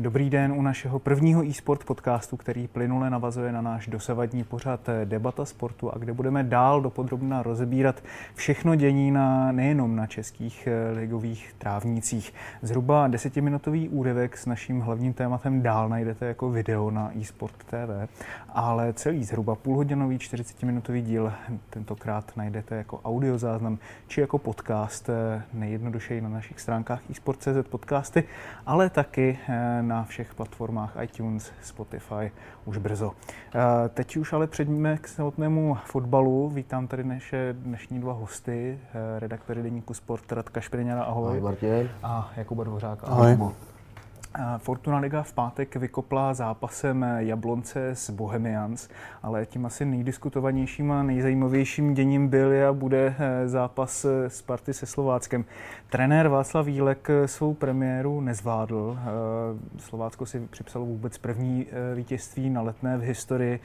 Dobrý den u našeho prvního e-sport podcastu, který plynule navazuje na náš dosavadní pořad Debata sportu a kde budeme dál dopodrobna rozebírat všechno dění na, nejenom na českých eh, ligových trávnících. Zhruba desetiminutový úryvek s naším hlavním tématem dál najdete jako video na eSport TV, ale celý zhruba půlhodinový 40-minutový díl tentokrát najdete jako audiozáznam či jako podcast eh, nejjednodušeji na našich stránkách eSport.cz podcasty, ale taky eh, na všech platformách iTunes, Spotify už brzo. Eh, teď už ale předíme k samotnému fotbalu. Vítám tady naše dnešní dva hosty, eh, redaktory deníku Sport Radka Špriňana, ahoj. Ahoj Martin. A Jakuba Dvořáka, ahoj. ahoj. Fortuna Liga v pátek vykopla zápasem Jablonce s Bohemians, ale tím asi nejdiskutovanějším a nejzajímavějším děním byl a bude eh, zápas Sparty se Slováckem. Trenér Václav Vílek svou premiéru nezvládl. Eh, Slovácko si připsalo vůbec první eh, vítězství na letné v historii.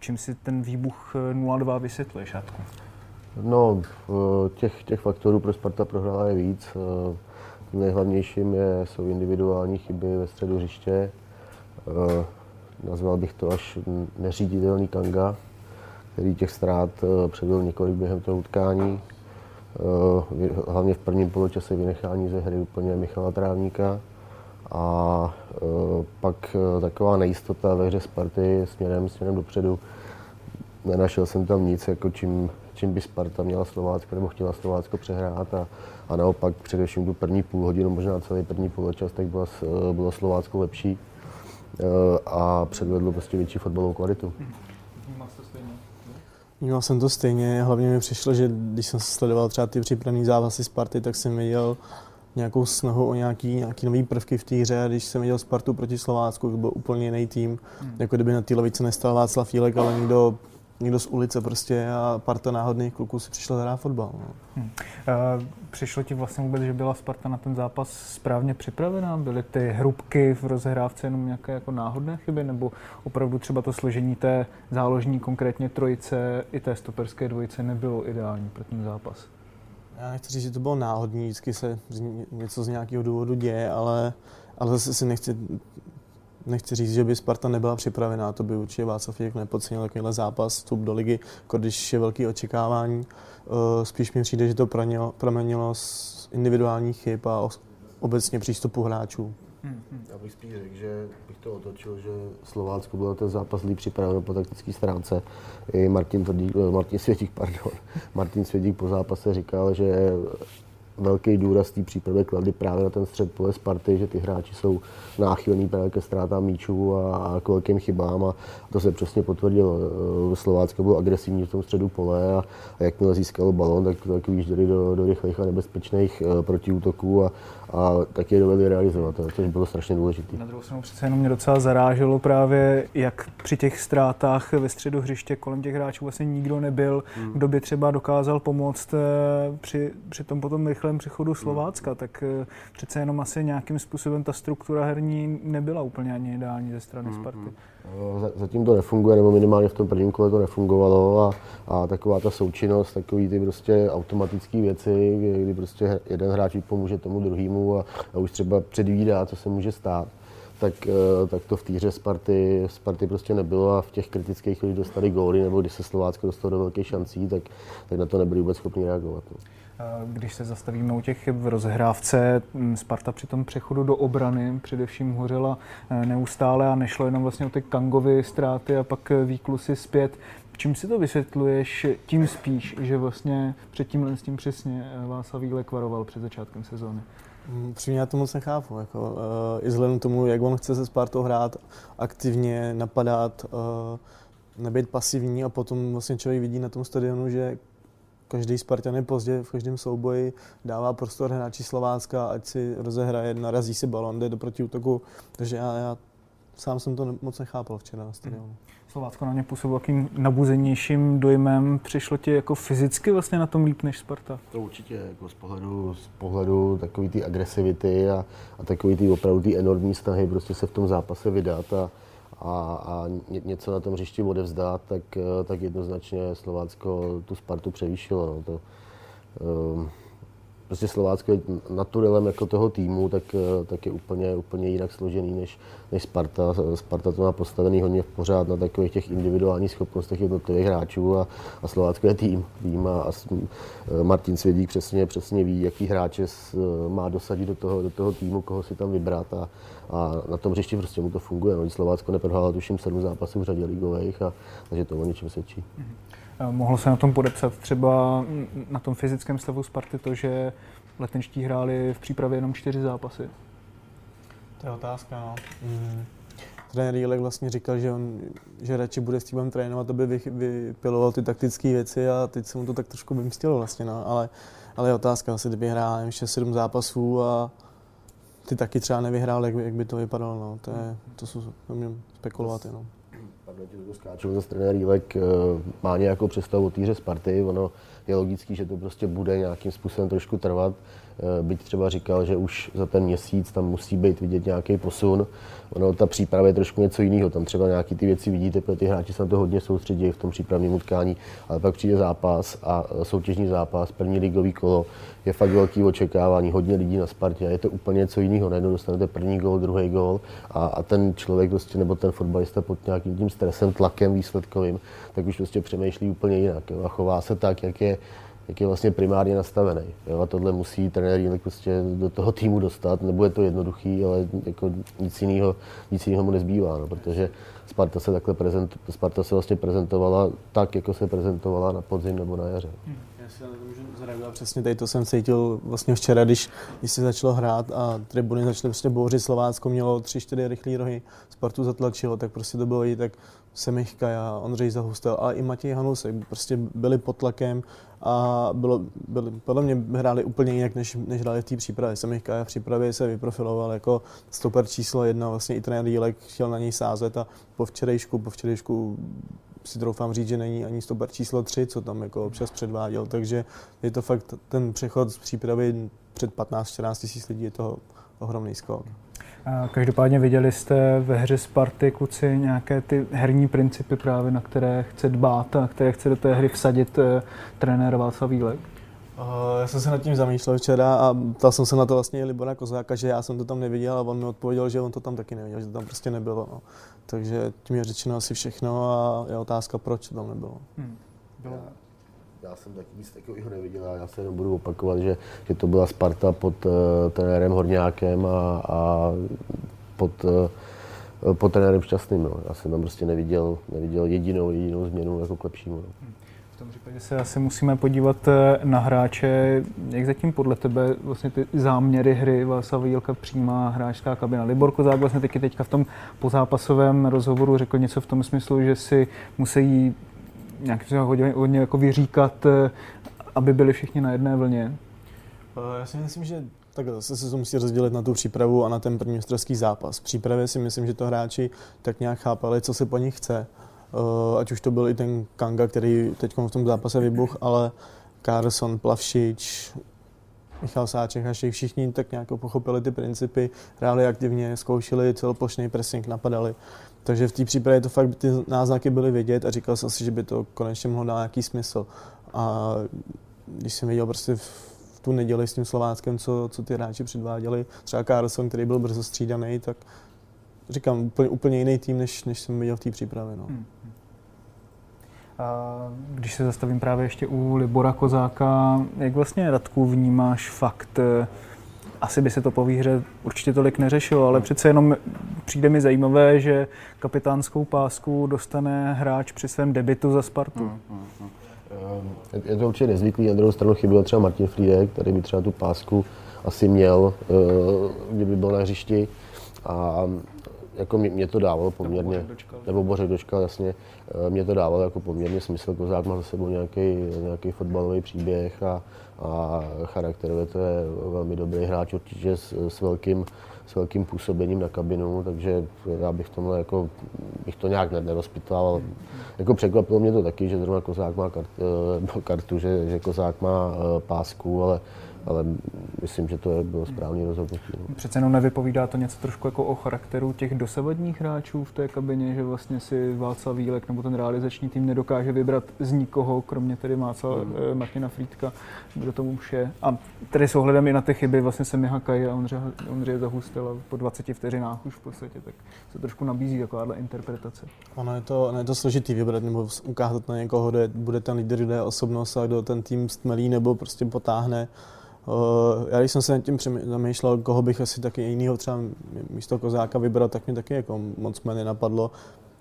Čím si ten výbuch 0-2 vysvětluje, Šátku? No, těch, těch faktorů pro Sparta prohrála je víc. Nejhlavnějším je, jsou individuální chyby ve středu hřiště. E, nazval bych to až neříditelný Kanga, který těch ztrát e, předvedl několik během toho utkání. E, hlavně v prvním poločase vynechání ze hry úplně Michala Trávníka. A pak taková nejistota ve hře Sparty směrem, směrem dopředu. Nenašel jsem tam nic, jako čím, čím by Sparta měla Slovácko nebo chtěla Slovácko přehrát a, a naopak především tu první půl hodinu, možná celý první poločas, tak bylo, bylo Slovácko lepší eh, a předvedlo prostě větší fotbalovou kvalitu. Vnímal jsem to stejně, hlavně mi přišlo, že když jsem sledoval třeba ty připravené závasy Sparty, tak jsem viděl nějakou snahu o nějaký, nějaký nový prvky v té hře a když jsem viděl Spartu proti Slovácku, to byl úplně jiný tým, hmm. jako kdyby na té lovice nestal Václav Jílek, ale někdo někdo z ulice prostě a parta náhodných kluků si přišla hrát fotbal. No. Hmm. Přišlo ti vlastně vůbec, že byla Sparta na ten zápas správně připravená? Byly ty hrubky v rozehrávce jenom nějaké jako náhodné chyby, nebo opravdu třeba to složení té záložní, konkrétně trojice i té stoperské dvojice nebylo ideální pro ten zápas? Já nechci říct, že to bylo náhodní, vždycky se něco z nějakého důvodu děje, ale, ale zase si nechci nechci říct, že by Sparta nebyla připravená, to by určitě Václav Fílek nepodcenil takovýhle zápas, vstup do ligy, jako když je velký očekávání. Eh, spíš mi přijde, že to proměnilo z individuálních chyb a obecně přístupu hráčů. Hmm, Já bych spíš řekl, že bych to otočil, že Slovácko bylo ten zápas líp připraven po taktické stránce. I Martin, Tvrdík, Martin Svědík, pardon, Martin Svědík po zápase říkal, že velký důraz té přípravy kladli právě na ten střed pole Sparty, že ty hráči jsou náchylní právě ke ztrátám míčů a, a k velkým chybám a to se přesně potvrdilo. Eh, Slovácko bylo agresivní v tom středu pole a, a jakmile získalo balon, tak, tak vyjížděli do, do rychlých a nebezpečných uh, protiútoků a, a tak je dovedli realizovat, což bylo strašně důležité. Na druhou stranu přece jenom mě docela zaráželo právě, jak při těch ztrátách ve středu hřiště kolem těch hráčů vlastně nikdo nebyl, hmm. kdo by třeba dokázal pomoct eh, při, při tom potom rychlém přechodu Slovácka, hmm. tak přece jenom asi nějakým způsobem ta struktura herní ní nebyla úplně ani ideální ze strany mm-hmm. Sparty. No, zatím to nefunguje, nebo minimálně v tom prvním kole to nefungovalo a, a taková ta součinnost, takový ty prostě automatické věci, kdy, prostě jeden hráč pomůže tomu druhému a, a už třeba předvídá, co se může stát tak, eh, tak to v týře Sparty, Sparty prostě nebylo a v těch kritických chvílích dostali góly, nebo když se Slovácko dostalo do velkých šancí, tak, tak na to nebyli vůbec schopni reagovat. No. Když se zastavíme u těch v rozhrávce, hm, Sparta při tom přechodu do obrany především hořela eh, neustále a nešlo jenom vlastně o ty kangovy ztráty a pak eh, výklusy zpět. Čím si to vysvětluješ tím spíš, že vlastně před tímhle s tím přesně eh, Václav Vílek varoval před začátkem sezóny? Hm, Přímě já to moc nechápu. Jako, uh, I vzhledem tomu, jak on chce se Spartou hrát, aktivně napadat, uh, nebyt pasivní a potom vlastně člověk vidí na tom stadionu, že každý Spartan je pozdě v každém souboji, dává prostor hráči Slovácka, ať si rozehraje, narazí si balon, jde do protiútoku. Takže já, já sám jsem to moc nechápal včera na stadionu. Slovácko na ně působilo takým nabuzenějším dojmem. Přišlo ti jako fyzicky vlastně na tom líp než Sparta? To určitě, jako z pohledu, z pohledu takový ty agresivity a, a takový ty opravdu ty enormní snahy prostě se v tom zápase vydat a, a, a něco na tom hřišti odevzdat, tak, tak jednoznačně Slovácko tu Spartu převýšilo. No. To, um, prostě Slovácko je naturelem jako toho týmu, tak, eh, tak je úplně, úplně jinak složený než, než Sparta. Sparta to má postavený hodně v pořád na takových těch individuálních schopnostech jednotlivých hráčů a, a Slovácko je tým. tým a, a eh, Martin Svědík přesně, přesně ví, jaký hráče eh, má dosadit do toho, do toho týmu, koho si tam vybrat a, a na tom hřišti prostě mu to funguje. No, Slovácko neprohrálo tuším sedm zápasů v řadě ligových a takže to o něčem svědčí. Mm-hmm. Eh, mohlo se na tom podepsat třeba na tom fyzickém stavu Sparty to, že letenští hráli v přípravě jenom čtyři zápasy? To je otázka, no. Mm. Trenér Jílek vlastně říkal, že, on, že radši bude s týmem trénovat, aby vy, vypiloval ty taktické věci a teď se mu to tak trošku vymstilo vlastně, no. ale, ale je otázka, asi kdyby hrál ještě sedm zápasů a ty taky třeba nevyhrál, jak by, jak by to vypadalo, no. to, je, to jsou spekulovat jenom pardon, že to skáču, zase trenér Jílek eh, má nějakou představu o týře Sparty, ono je logický, že to prostě bude nějakým způsobem trošku trvat, Eh, byť třeba říkal, že už za ten měsíc tam musí být vidět nějaký posun. Ono, ta příprava je trošku něco jiného. Tam třeba nějaké ty věci vidíte, protože ty hráči se na to hodně soustředí v tom přípravním utkání, ale pak přijde zápas a soutěžní zápas, první ligový kolo, je fakt velký očekávání, hodně lidí na Spartě, je to úplně něco jiného. Najednou dostanete první gol, druhý gol a, a, ten člověk prostě, nebo ten fotbalista pod nějakým tím stresem, tlakem výsledkovým, tak už prostě přemýšlí úplně jinak jo, a chová se tak, jak je jak je vlastně primárně nastavený. Jo? A tohle musí trenér prostě do toho týmu dostat. Nebude to jednoduchý, ale jako nic jiného, nic jiného mu nezbývá, no? protože Sparta se takhle prezent, Sparta se vlastně prezentovala tak, jako se prezentovala na podzim nebo na jaře. Hmm. Já si můžu zareagovat přesně tady, to jsem cítil vlastně včera, když, když se začalo hrát a tribuny začaly prostě bouřit, Slovácko mělo tři, čtyři rychlé rohy, Spartu zatlačilo, tak prostě to bylo i tak Semichka a Ondřej Zahustel, ale i Matěj Hanusek prostě byli pod tlakem a bylo, byli, podle mě hráli úplně jinak, než, než hráli v té přípravě. Semichka v přípravě se vyprofiloval jako stoper číslo jedna, vlastně i trenér Jílek chtěl na něj sázet a po včerejšku, po včerejšku si troufám říct, že není ani stoper číslo 3, co tam jako občas předváděl, takže je to fakt ten přechod z přípravy před 15-14 tisíc lidí, je to ohromný skok. Každopádně viděli jste ve hře Sparty kluci nějaké ty herní principy právě, na které chce dbát a které chce do té hry vsadit eh, trenér Václav Vílek? Uh, já jsem se nad tím zamýšlel včera a ptal jsem se na to vlastně Libora Kozáka, že já jsem to tam neviděl a on mi odpověděl, že on to tam taky neviděl, že to tam prostě nebylo. No. Takže tím je řečeno asi všechno a je otázka, proč to tam nebylo. Hmm. Bylo. Já, já jsem taky nic takového neviděl a já se jenom budu opakovat, že, že to byla Sparta pod uh, trenérem Horňákem a, a pod, uh, pod trenérem Šťastným. No. Já jsem tam prostě neviděl, neviděl jedinou, jedinou změnu jako k lepšímu. No. Hmm. V tom případě se asi musíme podívat eh, na hráče. Jak zatím podle tebe vlastně ty záměry hry Václava Jílka přijímá hráčská kabina? Libor Kozák vlastně taky teďka v tom pozápasovém rozhovoru řekl něco v tom smyslu, že si musí hodně, hodně jako vyříkat, eh, aby byli všichni na jedné vlně? Eh, já si myslím, že tak zase se to musí rozdělit na tu přípravu a na ten první mistrovský zápas. V přípravě si myslím, že to hráči tak nějak chápali, co se po nich chce. Uh, ať už to byl i ten Kanga, který teď v tom zápase vybuch, ale Carlson, Plavšič, Michal Sáček a všichni tak nějak pochopili ty principy, hráli aktivně, zkoušeli celoplošný pressing, napadali. Takže v té přípravě to fakt ty náznaky byly vidět a říkal jsem si, že by to konečně mohlo dát nějaký smysl. A když jsem viděl prostě v tu neděli s tím Slováckem, co, co ty hráči předváděli, třeba Carlson, který byl brzo střídaný, tak říkám, úplně, úplně jiný tým, než, než jsem viděl v té přípravě. No. Hmm. A když se zastavím právě ještě u Libora Kozáka, jak vlastně Radku vnímáš fakt, eh, asi by se to po výhře určitě tolik neřešilo, ale přece jenom přijde mi zajímavé, že kapitánskou pásku dostane hráč při svém debitu za Spartu. Hmm, hmm, hmm. Je to určitě nezvyklý, na druhou stranu chyběl třeba Martin Friedek, který by třeba tu pásku asi měl, eh, kdyby byl na hřišti. A jako mě, mě to dávalo poměrně, nebo Bořek dočkal, nebo Bořek dočkal jasně, eh, mě to dávalo jako poměrně smysl, Kozák má za sebou nějaký, nějaký fotbalový příběh a, a charakterově to je velmi dobrý hráč, určitě s, s, velkým, s velkým působením na kabinu, takže já bych tomhle jako, bych to nějak nerozpitoval. Jako překvapilo mě to taky, že zrovna Kozák má kart, eh, kartu, že, že Kozák má eh, pásku, ale ale myslím, že to je bylo správný rozhodnutí. No. Přece jenom nevypovídá to něco trošku jako o charakteru těch dosavadních hráčů v té kabině, že vlastně si Václav Vílek nebo ten realizační tým nedokáže vybrat z nikoho, kromě tedy Máca hmm. Eh, Martina Frýdka, kdo tomu je. A tedy s ohledem i na ty chyby vlastně se Mihakaj a Ondře, Ondře Zahustil po 20 vteřinách už v podstatě, tak se trošku nabízí takováhle interpretace. Ono je to, ono je to složitý vybrat nebo ukázat na někoho, kdo je, bude ten lídr, kdo je osobnost a kdo ten tým stmelí nebo prostě potáhne. Uh, já když jsem se nad tím zamýšlel, koho bych asi taky jinýho třeba místo Kozáka vybral, tak mě taky jako moc mě nenapadlo.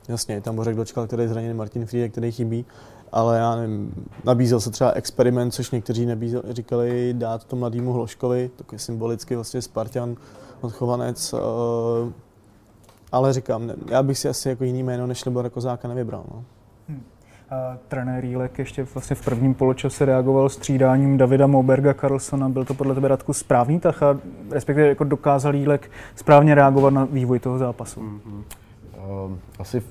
Jasně, tam Bořek Dočkal, který je zraněný, Martin Friedek, který chybí, ale já nevím, nabízel se třeba experiment, což někteří nabízel, říkali dát to mladému Hloškovi, takový symbolicky vlastně Spartan, odchovanec, uh, ale říkám, já bych si asi jako jiný jméno než Libora Kozáka nevybral. No. Trenér Jílek ještě vlastně v prvním poločase reagoval střídáním Davida Moberga Carlsona. Byl to podle tebe Radku správný tah a respektive jako dokázal Jílek správně reagovat na vývoj toho zápasu? Mm-hmm. Uh, asi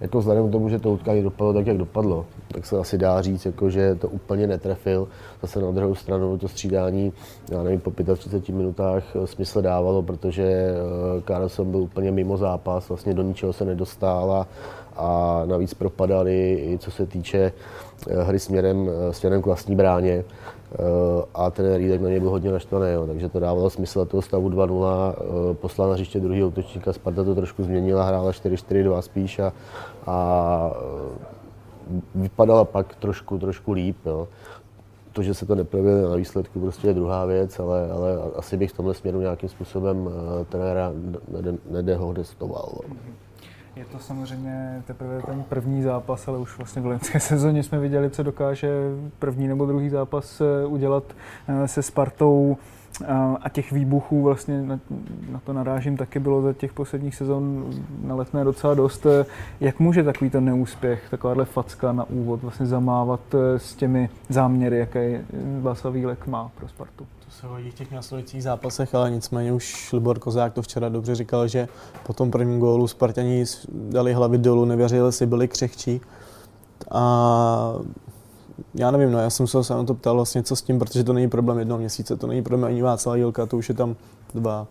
jako vzhledem k tomu, že to utkání dopadlo tak, jak dopadlo, tak se asi dá říct, jako, že to úplně netrefil. Zase na druhou stranu to střídání, já nevím, po 35 minutách smysl dávalo, protože eh, Carlson byl úplně mimo zápas, vlastně do ničeho se nedostal a, a navíc propadali i co se týče eh, hry směrem, eh, směrem k vlastní bráně a ten Rýdek na něj byl hodně naštvaný, jo. takže to dávalo smysl toho stavu 2-0, poslal na hřiště druhý útočníka, Sparta to trošku změnila, hrála 4-4-2 spíš a, a vypadala pak trošku, trošku líp. Jo. To, že se to neprojevilo na výsledku, prostě je druhá věc, ale, ale asi bych v tomhle směru nějakým způsobem trenéra nedehonestoval. Je to samozřejmě teprve ten první zápas, ale už vlastně v loňské sezóně jsme viděli, co dokáže první nebo druhý zápas eh, udělat eh, se Spartou a těch výbuchů vlastně na, na to narážím taky bylo za těch posledních sezon na letné docela dost. Jak může takový ten neúspěch, takováhle facka na úvod vlastně zamávat eh, s těmi záměry, jaké Václav Vílek má pro Spartu? Se hodí v těch následujících zápasech, ale nicméně už Libor Kozák to včera dobře říkal, že po tom prvním gólu Spartani dali hlavy dolů, nevěřili si, byli křehčí. A já nevím, no, já jsem se na to ptal vlastně, co s tím, protože to není problém jednoho měsíce, to není problém ani Václava Jílka, to už je tam dva,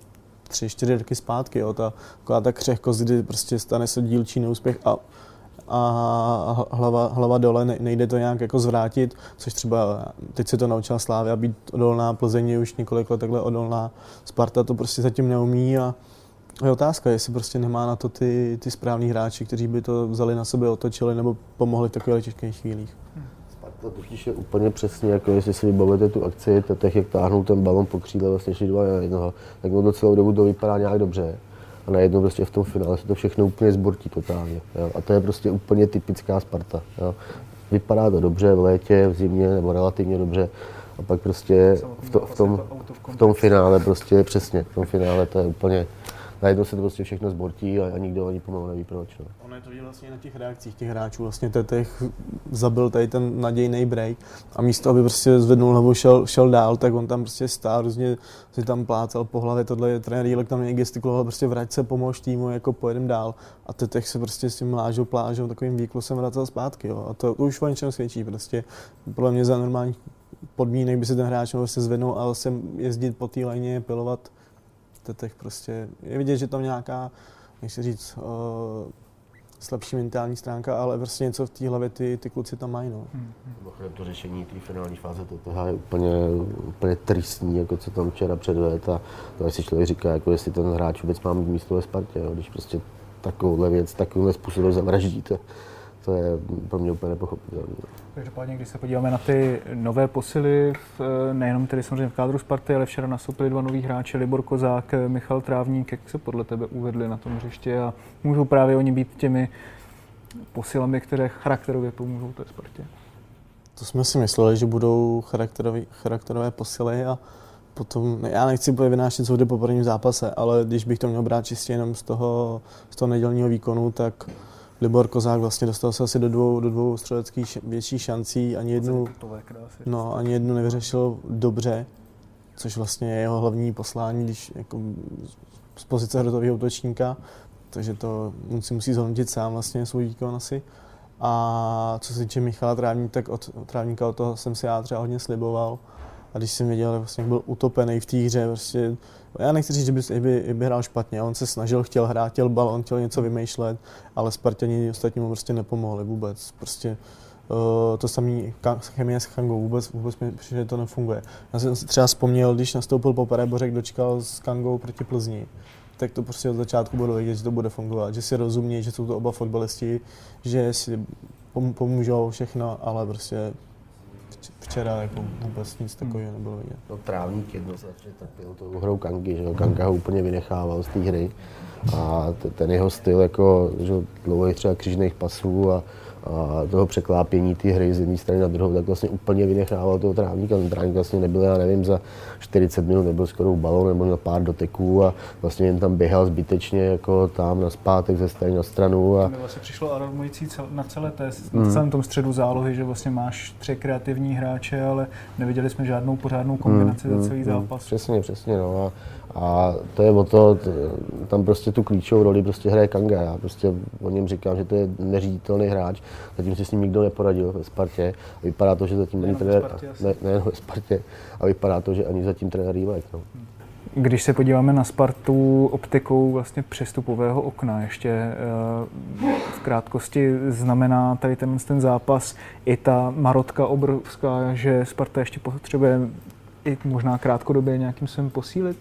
tři, čtyři roky zpátky, jo, ta, ta křehkost, kdy prostě stane se dílčí neúspěch a a hlava, hlava dole, nejde to nějak jako zvrátit, což třeba teď se to naučila Slávia být odolná, Plzeň je už několik let takhle odolná, Sparta to prostě zatím neumí a je otázka, jestli prostě nemá na to ty, ty správní hráči, kteří by to vzali na sebe, otočili nebo pomohli v takových těžkých chvílích. To totiž je úplně přesně, jako jestli si vybavíte tu akci, teď jak táhnou ten balon po křídle, vlastně šli dva na jednoho, tak ono celou dobu to vypadá nějak dobře. A najednou prostě v tom finále se to všechno úplně zbortí totálně. Jo. A to je prostě úplně typická Sparta. Jo. Vypadá to dobře v létě, v zimě nebo relativně dobře. A pak prostě v, to, v, tom, v tom finále prostě přesně, v tom finále to je úplně, najednou se to prostě všechno zbortí a, a nikdo ani pomalu neví proč. No. Ono je to vlastně na těch reakcích těch hráčů. Vlastně Tetech zabil tady ten nadějný break a místo, aby prostě zvednul hlavu, šel, šel dál, tak on tam prostě stál, různě si tam plácal po hlavě, tohle je trenér Jílek tam gestikuloval, prostě vrať se, pomož týmu, jako pojedem dál. A Tetech se prostě s tím lážou, plážou, takovým výklusem vracel zpátky. Jo. A to, už o něčem svědčí. Prostě podle mě za normálních podmínek by se ten hráč mohl se zvednout a vlastně jezdit po té lajně, pilovat Tetech prostě. Je vidět, že tam nějaká, jak se říct, uh, slabší mentální stránka, ale prostě něco v té hlavě ty, ty kluci tam mají. No. Hmm. To řešení té finální fáze toho je úplně, úplně tristní, jako co tam včera předvedl a to si člověk říká, jako jestli ten hráč vůbec má mít místo ve Spartě, jo, když prostě takovouhle věc, takovýmhle způsobem zavraždíte to je pro mě úplně nepochopitelné. Každopádně, když se podíváme na ty nové posily, v, nejenom tedy samozřejmě v kádru Sparty, ale včera nastoupili dva noví hráči, Libor Kozák, Michal Trávník, jak se podle tebe uvedli na tom hřiště a můžou právě oni být těmi posilami, které charakterově pomůžou té Spartě? To jsme si mysleli, že budou charakterové, charakterové posily a potom, ne, já nechci vynášet soudy po prvním zápase, ale když bych to měl brát čistě jenom z toho, z toho nedělního výkonu, tak Libor Kozák vlastně dostal se asi do dvou, do dvou střeleckých větších šancí, ani jednu, no, ani jednu nevyřešil dobře. což vlastně je jeho hlavní poslání, když jako z pozice hrotového útočníka, takže to on si musí zhodnotit sám vlastně svůj výkon asi. A co se týče Michala Trávníka, tak od Trávníka od toho jsem si já třeba hodně sliboval. A když jsem viděl, vlastně, byl utopený v té hře, prostě, já nechci říct, že by, by, by hrál špatně, on se snažil, chtěl hrát, chtěl balon, chtěl něco vymýšlet, ale Spartani ostatnímu prostě nepomohli vůbec. Prostě Uh, to samé chemie s Kangou, vůbec, vůbec mi přišlo, že to nefunguje. Já jsem si třeba vzpomněl, když nastoupil po Bořek, dočkal s Kangou proti Plzni, tak to prostě od začátku bylo vidět, že to bude fungovat, že si rozumí, že jsou to oba fotbalisti, že si pomůžou všechno, ale prostě včera jako vůbec nic takového nebylo vidět. No trávník jednoznačně trpěl tou hrou Kangy, že jo? Kanga ho úplně vynechával z té hry a ten jeho styl jako, že dlouhých třeba křížných pasů a toho překlápění ty hry z jedné strany na druhou, tak vlastně úplně vynechával toho trávníka. Ten trávník vlastně nebyl, já nevím, za 40 minut nebyl skoro u balonu, nebo na pár doteků a vlastně jen tam běhal zbytečně jako tam na zpátek ze strany na stranu. A... To mi vlastně přišlo alarmující cel, na celé té, mm. na celém tom středu zálohy, že vlastně máš tři kreativní hráče, ale neviděli jsme žádnou pořádnou kombinaci mm, za celý mm, zápas. Přesně, přesně. No. A a to je o to, tam prostě tu klíčovou roli prostě hraje Kanga. Já prostě o něm říkám, že to je neříditelný hráč. Zatím si s ním nikdo neporadil ve Spartě. A vypadá to, že zatím ani trenér, ne, nejen ve Spartě, a vypadá to, že ani zatím trenér Jílek. No. Když se podíváme na Spartu optikou vlastně přestupového okna, ještě eh, v krátkosti znamená tady ten, ten zápas i ta marotka obrovská, že Sparta ještě potřebuje i možná krátkodobě nějakým svým posílit?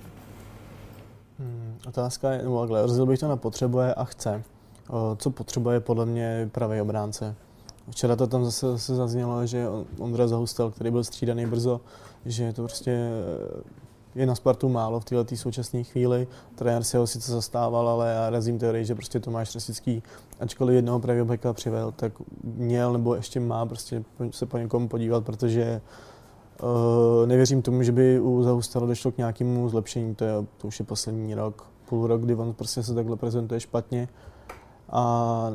Otázka je, no takhle, rozdělil bych to na potřebuje a chce. Co potřebuje podle mě pravý obránce. Včera to tam zase, zase zaznělo, že Ondra Zahustel, který byl střídaný brzo, že to prostě eh, je na Spartu málo v této současné chvíli. Trenér si ho sice zastával, ale já razím teorii, že prostě Tomáš Rasický, ačkoliv jednoho pravého beka přivel, tak měl nebo ještě má prostě se po někom podívat, protože Uh, nevěřím tomu, že by u Zahustala došlo k nějakému zlepšení. To, je, to už je poslední rok, půl rok, kdy on prostě se takhle prezentuje špatně. A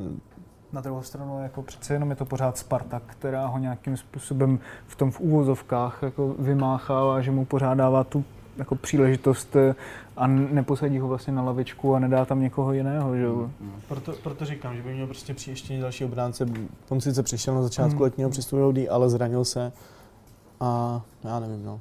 na druhou stranu jako přece jenom je to pořád Sparta, která ho nějakým způsobem v tom v úvozovkách jako vymáchává, že mu pořád dává tu jako příležitost eh, a neposadí ho vlastně na lavičku a nedá tam někoho jiného. Že? Mm, mm. Proto, proto, říkám, že by měl prostě přijít ještě další obránce. On sice přišel na začátku mm. letního přestupového ale zranil se a já nevím, no.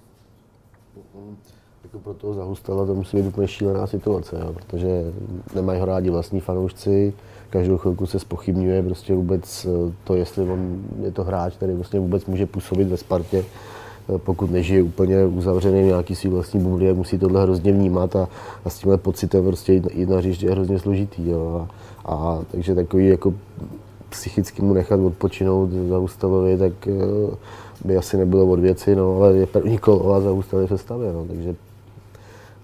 Jako pro toho zahustala to musí být úplně šílená situace, jo, protože nemají ho rádi vlastní fanoušci, každou chvilku se spochybňuje prostě vůbec eh, to, jestli on je to hráč, který vlastně vůbec může působit ve Spartě, eh, pokud nežije úplně uzavřený nějaký svý vlastní bubli, musí tohle hrozně vnímat a, a s tímhle pocitem prostě jít na hřiště je hrozně složitý. Jo. A, a, takže takový jako psychicky mu nechat odpočinout za Ústavovi, tak eh, by asi nebylo od věci, no, ale je první kolo a za Ústavy v no, takže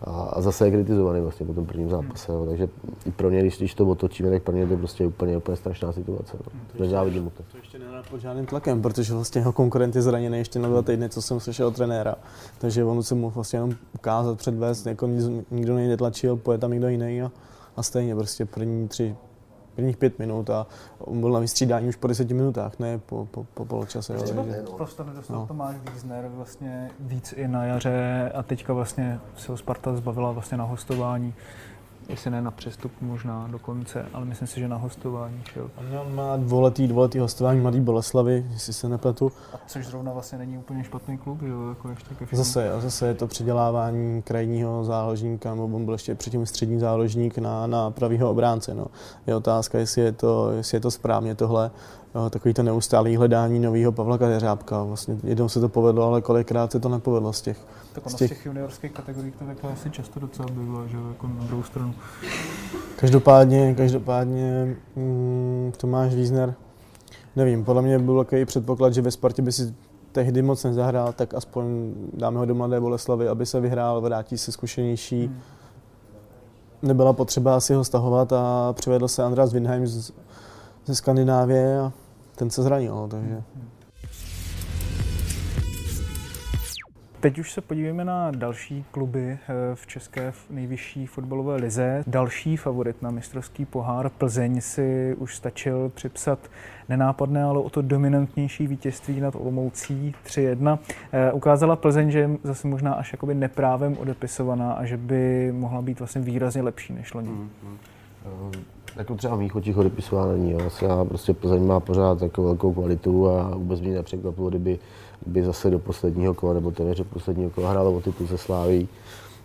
a, a zase je kritizovaný vlastně po tom prvním zápase, no, takže i pro mě, když, když to otočíme, tak pro mě to je prostě úplně, úplně strašná situace, no. to nezávidím mu to. To ještě nedá pod žádným tlakem, protože vlastně jeho konkurent je zraněný ještě na dva týdny, co jsem slyšel od trenéra, takže on se mu vlastně jenom ukázat, předvést, jako nikdo nejde tlačil, poje tam někdo jiný a, a stejně prostě první tři, prvních pět minut a on byl na vystřídání už po deseti minutách, ne po, po, po poločase. Třeba prostě nedostal no. Tomáš Wiesner vlastně víc i na jaře a teďka vlastně se ho Sparta zbavila vlastně na hostování jestli ne na přestup možná dokonce, ale myslím si, že na hostování šel. On má dvouletý, dvouletý hostování Mladý Boleslavy, jestli se nepletu. A což zrovna vlastně není úplně špatný klub, že jo, jako ještě ke Zase, a zase je to předělávání krajního záložníka, nebo on byl ještě předtím střední záložník na, na pravýho obránce. No. Je otázka, jestli je to, jestli je to správně tohle, takový to neustálý hledání nového Pavla Kadeřábka. Vlastně jednou se to povedlo, ale kolikrát se to nepovedlo z těch. Tak ono z těch, těch juniorských kategorií to takhle asi často docela bylo, že jako na druhou stranu. Každopádně, každopádně mm, Tomáš Wiesner, nevím, podle mě byl takový předpoklad, že ve Spartě by si tehdy moc nezahrál, tak aspoň dáme ho do Mladé Boleslavy, aby se vyhrál, vrátí se zkušenější. Hmm. Nebyla potřeba asi ho stahovat a přivedl se Andreas Winheim z, ze Skandinávie a ten se zranil, no, takže... Teď už se podívejme na další kluby eh, v české nejvyšší fotbalové lize. Další favorit na mistrovský pohár Plzeň si už stačil připsat nenápadné, ale o to dominantnější vítězství nad Olomoucí 3-1. Eh, ukázala Plzeň, že je zase možná až jakoby neprávem odepisovaná a že by mohla být vlastně výrazně lepší než loni. Mm, mm. Jako třeba mých očích odepisová není. Já prostě Plzeň má pořád takovou velkou kvalitu a vůbec mě nepřekvapilo, kdyby, kdyby zase do posledního kola nebo téměř do posledního kola hrála o titul se Sláví,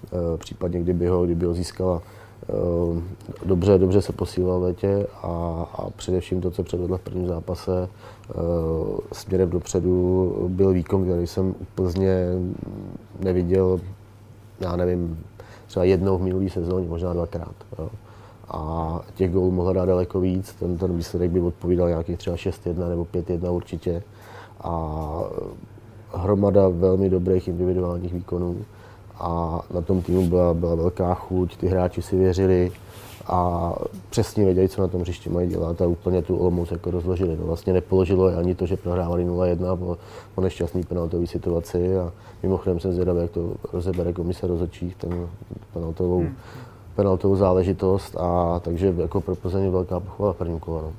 e, případně kdyby ho, kdyby ho získala. E, dobře, dobře se posílal v létě a, a především to, co předvedla v prvním zápase, směrem dopředu byl výkon, který jsem úplně neviděl, já nevím, třeba jednou v minulý sezóně, možná dvakrát. Jo a těch gólů mohla dát daleko víc. Ten, ten výsledek by odpovídal nějakých třeba 6-1 nebo 5-1 určitě. A hromada velmi dobrých individuálních výkonů a na tom týmu byla, byla velká chuť, ty hráči si věřili a přesně věděli, co na tom hřišti mají dělat a úplně tu Olomouc jako rozložili. No vlastně nepoložilo je ani to, že prohrávali 0-1 po, po nešťastný penaltový situaci a mimochodem jsem zvědavý, jak to rozebere komise rozhodčích, ten penaltovou hmm penaltovou záležitost a takže jako pro Plzeň velká pochvala v prvním kole. No.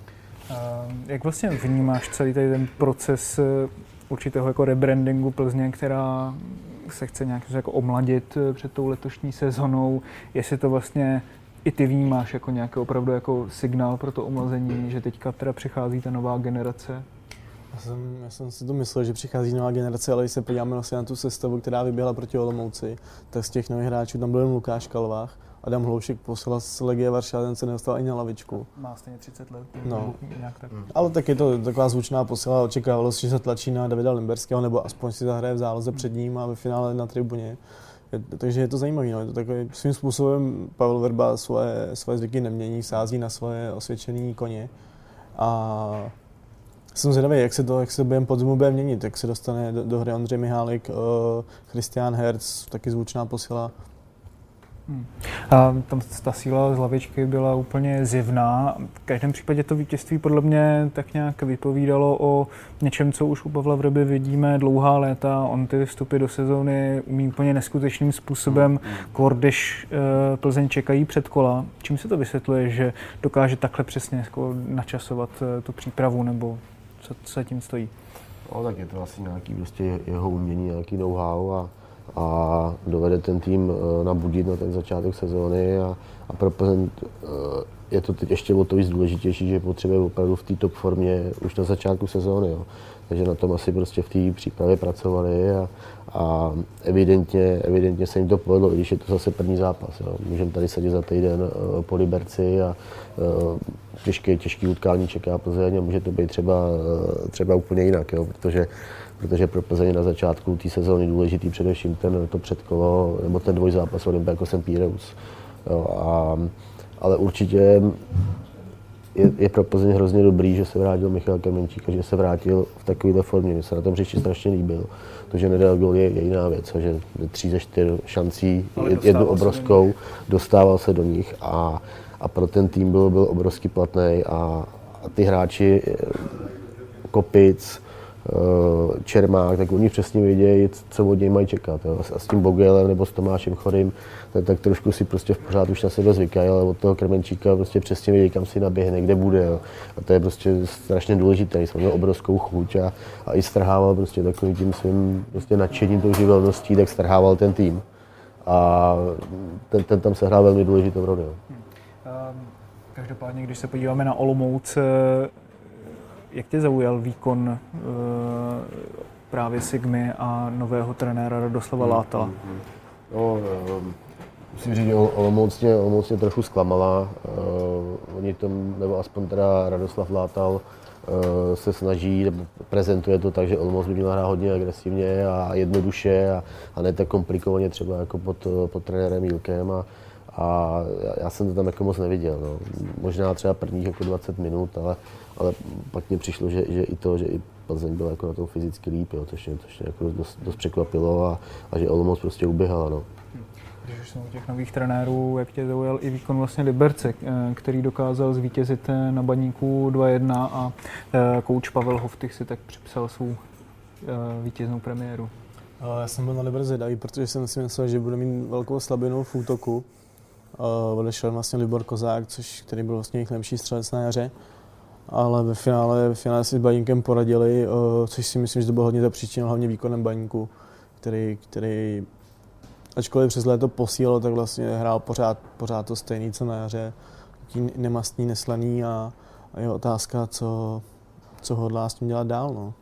Jak vlastně vnímáš celý tady ten proces eh, určitého jako rebrandingu Plzně, která se chce nějak jako omladit eh, před tou letošní sezónou, jestli to vlastně i ty vnímáš jako nějaký opravdu jako signál pro to omlazení, že teďka teda přichází ta nová generace? Já jsem, já jsem si to myslel, že přichází nová generace, ale když se podíváme vlastně na tu sestavu, která vyběhla proti Olomouci, tak z těch nových hráčů tam byl Lukáš Kalvách, Adam Hloušek poslal z Legie Varšava, ten se nedostal ani na lavičku. Má stejně 30 let. No. Nějak tak. Hmm. Ale tak je to taková zvučná posila, očekávalo se, že se tlačí na Davida Limberského, nebo aspoň si zahraje v záloze před ním a ve finále na tribuně. Je, takže je to zajímavé. No. Je to takový, svým způsobem Pavel Verba svoje, svoje zvyky nemění, sází na svoje osvědčené koně. A jsem zvědavý, jak se to, jak se během podzimu bude měnit, jak se dostane do, do hry Ondřej Mihálik, uh, Christian Herz, taky zvučná posila. Hmm. A tam ta síla z lavičky byla úplně zjevná. V každém případě to vítězství podle mě tak nějak vypovídalo o něčem, co už u Pavla Vrby vidíme dlouhá léta. On ty vstupy do sezóny umí úplně neskutečným způsobem. Hmm. Kor, když uh, Plzeň čekají před kola, čím se to vysvětluje, že dokáže takhle přesně jako načasovat uh, tu přípravu, nebo co, co se tím stojí? No, tak je to asi nějaký prostě jeho umění, nějaký know-how a a dovede ten tým eh, nabudit na ten začátek sezóny a, a pro Plzeň eh, je to teď ještě o to víc důležitější, že potřebuje opravdu v té top formě už na začátku sezóny. Jo. Takže na tom asi prostě v té přípravě pracovali a, a evidentně, evidentně se jim to povedlo, i když je to zase první zápas. Můžeme tady sedět za týden uh, po Liberci a uh, těžké, těžký utkání čeká Plzeň a může to být třeba, uh, třeba úplně jinak, jo, protože protože pro Plzeň na začátku té sezóny důležitý především ten, to předkolo, nebo ten dvojzápas jako jsem Píreus. a, ale určitě je, je pro Plzeň hrozně dobrý, že se vrátil Michal Kamenčík a že se vrátil v takovéhle formě. Mně se na tom hřišti strašně líbil. To, že nedal gol, je, je jiná věc, že tří ze čtyř šancí, jednu obrovskou, dostával se do nich a, a pro ten tým byl, byl obrovský platný a, a ty hráči eh, Kopic, Čermák, tak oni přesně vědějí, co od něj mají čekat. Jo. A s tím Bogelem nebo s Tomášem Chorým, tak, tak trošku si prostě v pořád už na sebe zvykají, ale od toho Krmenčíka prostě přesně vědí, kam si naběhne, kde bude. Jo. A to je prostě strašně důležité. Jsem měl obrovskou chuť a, a i strhával prostě takovým tím svým prostě nadšením tou živelností, tak strhával ten tým. A ten, ten tam se hrál velmi důležitou roli. Hmm. Každopádně, když se podíváme na Olomouc, jak tě zaujal výkon uh, právě Sigmy a nového trenéra Radoslava hmm, Látala? Hmm, hmm. No, um, musím říct, že Olomouc mě, Olomouc mě trochu zklamala. Uh, oni to, nebo aspoň teda Radoslav Látal, uh, se snaží, nebo prezentuje to tak, že Olomouc by měla hrát hodně agresivně a jednoduše a, a ne tak komplikovaně třeba jako pod, pod trenérem Jílkem. A, a já jsem to tam jako moc neviděl. No. Možná třeba prvních jako 20 minut, ale, ale pak mi přišlo, že, že i to, že i Plzeň byl jako na tom fyzicky líp, jo, což mě, což mě jako dost, dost překvapilo a, a že Olomouc prostě uběhala. No. Když už jsme u těch nových trenérů, jak tě zaujal i výkon vlastně Liberce, eh, který dokázal zvítězit eh, na baníku 2-1 a eh, kouč Pavel Hoftych si tak připsal svou vítěznou premiéru. Já jsem byl na Liber zvědavý, protože jsem si myslel, že bude mít velkou slabinu v útoku. Odešel vlastně Libor Kozák, což, který byl vlastně jejich nejlepší střelec na jaře. Ale ve finále, ve finále si s Baníkem poradili, což si myslím, že to bylo hodně zapříčeno hlavně výkonem Baníku, který, který ačkoliv přes léto posílil, tak vlastně hrál pořád, pořád to stejný, co na jaře. Nemastný, neslaný a, a je otázka, co, co hodlá s tím dělat dál. No.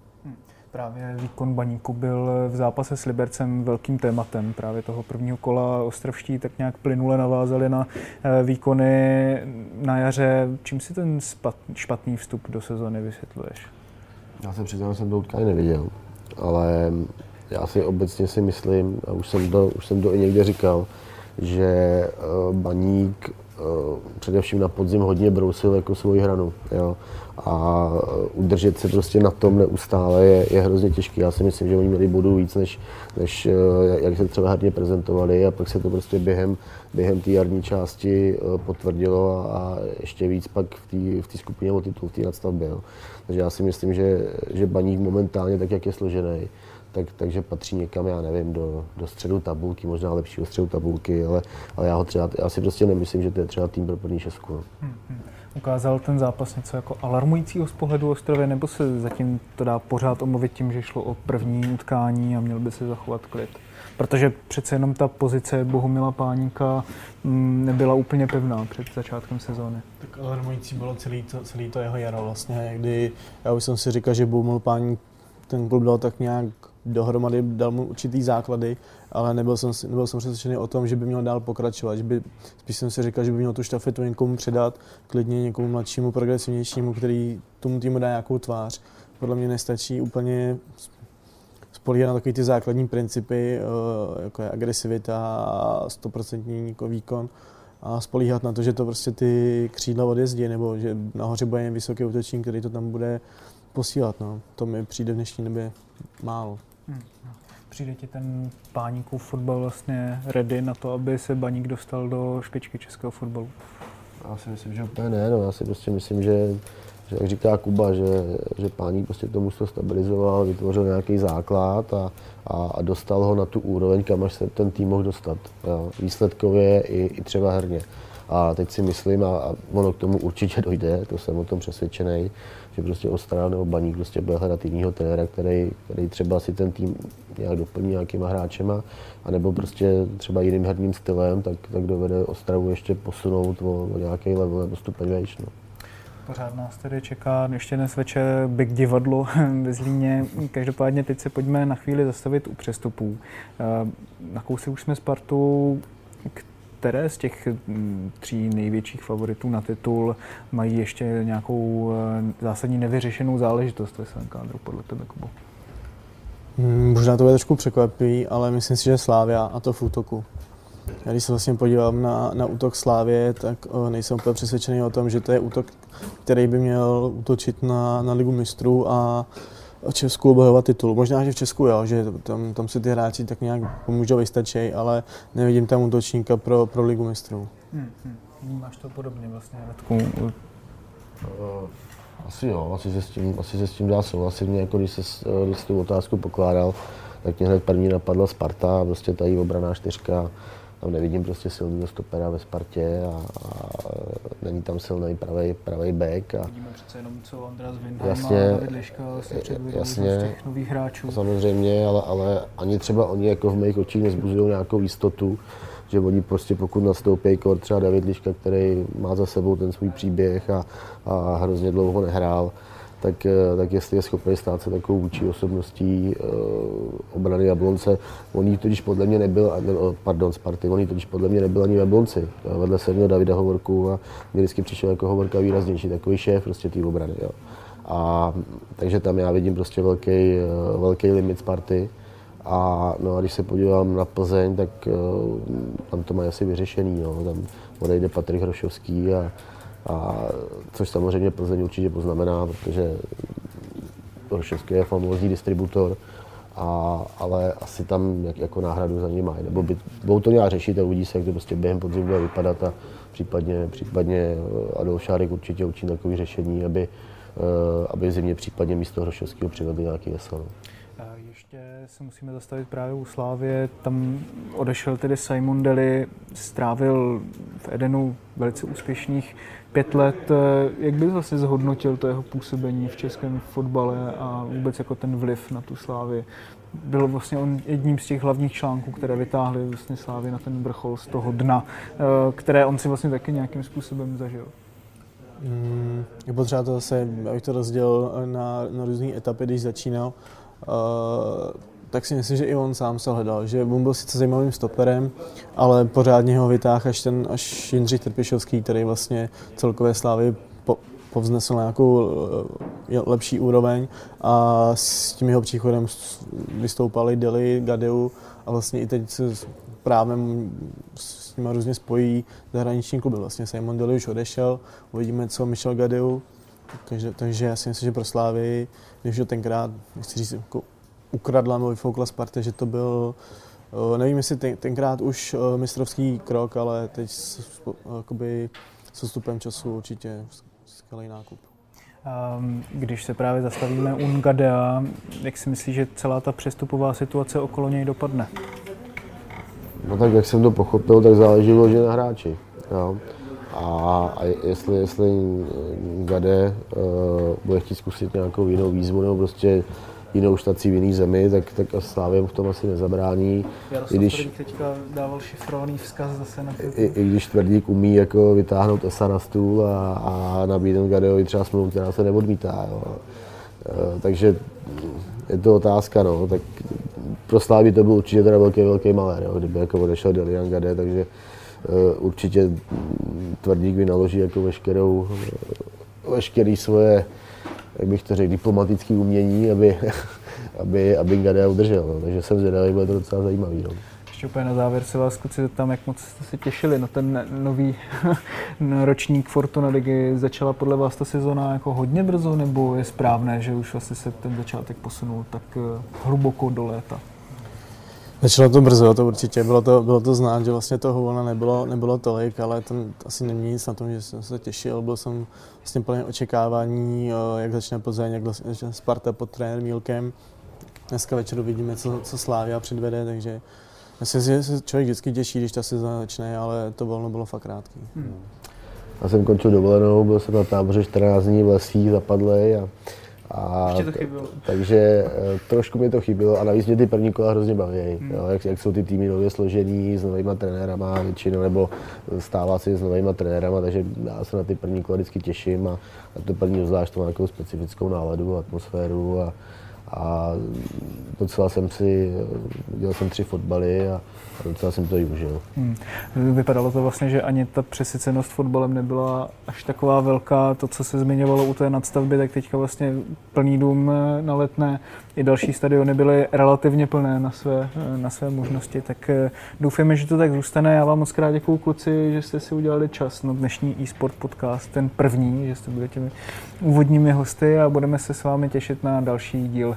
Právě výkon Baníku byl v zápase s Libercem velkým tématem právě toho prvního kola. Ostravští tak nějak plynule navázali na eh, výkony na jaře. Čím si ten špatný vstup do sezóny vysvětluješ? Já se přiznám, jsem to utkání neviděl, ale já si obecně si myslím, a už jsem to, už jsem to i někde říkal, že eh, Baník eh, především na podzim hodně brousil jako svoji hranu. Jo a udržet se prostě na tom neustále je, je hrozně těžké. Já si myslím, že oni měli bodů víc, než, než eh, jak se třeba herně prezentovali a pak se to prostě během, během té jarní části eh, potvrdilo a, a ještě víc pak v té v skupině o titul, v té nadstavbě. Jo. Takže já si myslím, že, že baník momentálně, tak jak je složený, tak, takže patří někam, já nevím, do, do středu tabulky, možná lepšího středu tabulky, ale, ale já ho třeba, já si prostě nemyslím, že to je třeba tým pro první šestku. No. Hmm, hmm. Ukázal ten zápas něco jako alarmujícího z pohledu Ostrově, nebo se zatím to dá pořád omluvit tím, že šlo o první utkání a měl by se zachovat klid? Protože přece jenom ta pozice Bohumila Páníka mm, nebyla úplně pevná před začátkem sezóny. Tak alarmující bylo celý to, celý to jeho jaro vlastně, kdy já už jsem si říkal, že Bohumil Páník ten klub dal tak nějak dohromady, dal mu určitý základy, ale nebyl jsem, nebyl jsem přesvědčený o tom, že by měl dál pokračovat. Že by, spíš jsem si říkal, že by měl tu štafetu někomu předat, klidně někomu mladšímu, progresivnějšímu, který tomu týmu dá nějakou tvář. Podle mě nestačí úplně spolíhat na takové ty základní principy, eh, jako je agresivita a stoprocentní jako výkon a spolíhat na to, že to prostě ty křídla odjezdí, nebo že nahoře bude vysoký útočník, který to tam bude posílat. No. To mi přijde v dnešní době málo. Hmm. Přijde ti ten páníkův fotbal vlastně ready na to, aby se Baník dostal do špičky českého fotbalu? Já si myslím, že úplně ne. No. Já si prostě myslím, že, že jak říká Kuba, že, že Páník prostě to mužstvo stabilizoval, vytvořil nějaký základ a, a, a, dostal ho na tu úroveň, kam až se ten tým mohl dostat. Jo. Výsledkově i, i třeba herně. A teď si myslím, a, ono k tomu určitě dojde, to jsem o tom přesvědčený, že prostě Ostral nebo Baník prostě bude hledat jinýho trenéra, který, který třeba si ten tým nějak doplní nějakýma hráčema, anebo prostě třeba jiným herním stylem, tak, tak dovede Ostravu ještě posunout o, o nějaký level nebo stupeň vejš. No. Pořád nás tedy čeká ještě dnes večer Big Divadlo ve Zlíně. Každopádně teď se pojďme na chvíli zastavit u přestupů. Eh, na kousek už jsme Spartu, které z těch mm, tří největších favoritů na titul mají ještě nějakou eh, zásadní nevyřešenou záležitost ve svém kádru, podle tebe, Kubo? Hmm, možná to bude trošku překvapí, ale myslím si, že Slávia a to v útoku. Já když se vlastně podívám na, na útok Slávě, tak o, nejsem úplně přesvědčený o tom, že to je útok, který by měl útočit na, na ligu mistrů a Česku obhajovat titul. Možná, že v Česku jo, že tam, tam si ty hráči tak nějak pomůžou, vystačí, ale nevidím tam útočníka pro, pro ligu mistrů. Hmm, hmm. Máš to podobně vlastně, Radku? Uh, asi jo, asi se s tím, asi se s tím dá souhlasit. Mě, jako když, se, když tu otázku pokládal, tak mě hned první napadla Sparta, prostě tady obraná čtyřka, tam nevidím prostě silného stopera ve Spartě a, a není tam silný pravý, pravý back. A Vidíme přece jenom, co Andras Windheim jasně, a David Liška vlastně jasně, z těch nových hráčů. Samozřejmě, ale, ale ani třeba oni jako v mých očích nezbuzují nějakou jistotu, že oni prostě pokud nastoupí kor třeba David Liška, který má za sebou ten svůj příběh a, a hrozně dlouho nehrál, tak, eh, tak jestli je schopný stát se takovou vůči osobností uh, obrany Jablonce. On jí totiž podle mě nebyl, ne, pardon, Sparty, on jí totiž podle mě nebyl ani v Jablonci. Jo, vedle se měl Davida Hovorku a mě vždycky přišel jako Hovorka výraznější, takový šéf prostě té obrany. Jo. A, takže tam já vidím prostě velký, eh, velký limit Sparty. A, no a když se podívám na Plzeň, tak uh, tam to mají asi vyřešený. No. Tam odejde Patrik Hrošovský a, a což samozřejmě Plzeň určitě poznamená, protože Hrošovský je famózní distributor, a, ale asi tam jak, jako náhradu za ním mají. Nebo by, budou to nějak řešit a uvidí se, jak to prostě během podzimu bude vypadat a případně, případně eh, Adolf Šárek určitě učí takové řešení, aby, uh, aby zimě případně místo Hrošovského přivedli nějaký vesel. Se musíme zastavit právě u Slávě. Tam odešel tedy Simon Deli, strávil v Edenu velice úspěšných pět let. Jak bys vlastně zhodnotil to jeho působení v českém fotbale a vůbec jako ten vliv na tu Slávy? Byl vlastně on jedním z těch hlavních článků, které vytáhly vlastně Slávy na ten vrchol z toho dna, eh, které on si vlastně taky nějakým způsobem zažil. Mm, je potřeba to zase, abych to rozdělil na, na různé etapy, když začínal. Uh, tak si myslím, že i on sám se hledal, že on byl sice zajímavým stoperem, ale pořádně ho vytáhl až, ten, až Jindřich Trpišovský, který vlastně celkové slávy po, povznesl na nějakou eh, lepší úroveň a s tím jeho příchodem vystoupali Deli, Gadeu a vlastně i teď se právem s nimi různě spojí zahraniční kluby. Vlastně Simon Deli už odešel, uvidíme, co Michel Gadeu, takže, takže já si myslím, že pro Slávy, když ho tenkrát, nechci říct, jako ukradla nebo vyfoukla Sparta, že to byl, eh, nevím jestli ten, tenkrát už eh, mistrovský krok, ale teď s, jakoby, s ústupem času určitě skvělý nákup. Ehm, když se právě zastavíme u Ngadea, jak si myslíš, že celá ta přestupová situace okolo něj dopadne? No tak jak jsem to pochopil, tak záleží že na hráči. Jo. A, a jestli, jestli Gade uh, bude chtít zkusit nějakou jinou výzvu nebo prostě jinou štací v jiný zemi, tak, tak Slávě v tom asi nezabrání. Jaroslav I když, teďka dával šifrovaný vzkaz zase na i, I, když Tvrdík umí jako vytáhnout Esa na stůl a, a nabídnout Gadeovi třeba smlouvu, která se neodmítá. Jo. E, takže je to otázka, no. Tak pro Slávy to byl určitě teda velký, velký malér, jo, kdyby jako odešel Delian Gade, takže uh, určitě Tvrdík vynaloží jako veškerou, veškerý svoje jak bych to řekl, diplomatické umění, aby, aby, aby Gade udržel. No. Takže jsem zvědavý, bude to docela zajímavý. No. Ještě úplně na závěr se vás kluci zeptám, jak moc jste se těšili na ten nový ročník Fortuna ligy. Začala podle vás ta sezona jako hodně brzo, nebo je správné, že už asi se ten začátek posunul tak eh, hluboko do léta? Začalo to brzo, to určitě. Bylo to, bylo to znát, že vlastně toho volna nebylo, nebylo tolik, ale to asi není nic na tom, že jsem se těšil. Byl jsem vlastně plně očekávání, eh, jak začne Plzeň, jak začne Sparta pod trenérem Mílkem. Dneska večer uvidíme, co, co Slávia předvede, takže myslím si, že se člověk vždycky těší, když ta sezóna začne, ale to volno bylo fakt krátký. Hmm. Já jsem končil dovolenou, byl jsem na táboře 14 dní v lesích zapadlej a a to chybilo. Takže eh, trošku mi to chybilo a navíc mě ty první kola hrozně baví, hmm. jo, jak, jak, jsou ty týmy nově složení s novými trenérama většinou, nebo stává si s novými trenérama, takže já se na ty první kola vždycky těším a, a to první zvlášť to má takovou specifickou náladu, atmosféru a, a docela jsem si, dělal jsem tři fotbaly a, docela jsem to i užil. Hmm. Vypadalo to vlastně, že ani ta přesycenost fotbalem nebyla až taková velká. To, co se zmiňovalo u té nadstavby, tak teďka vlastně plný dům na letné i další stadiony byly relativně plné na své, na své možnosti, tak eh, doufáme, že to tak zůstane. Já vám moc krát děkuju kluci, že jste si udělali čas na dnešní e-sport podcast, ten první, že jste byli těmi úvodními hosty a budeme se s vámi těšit na další díl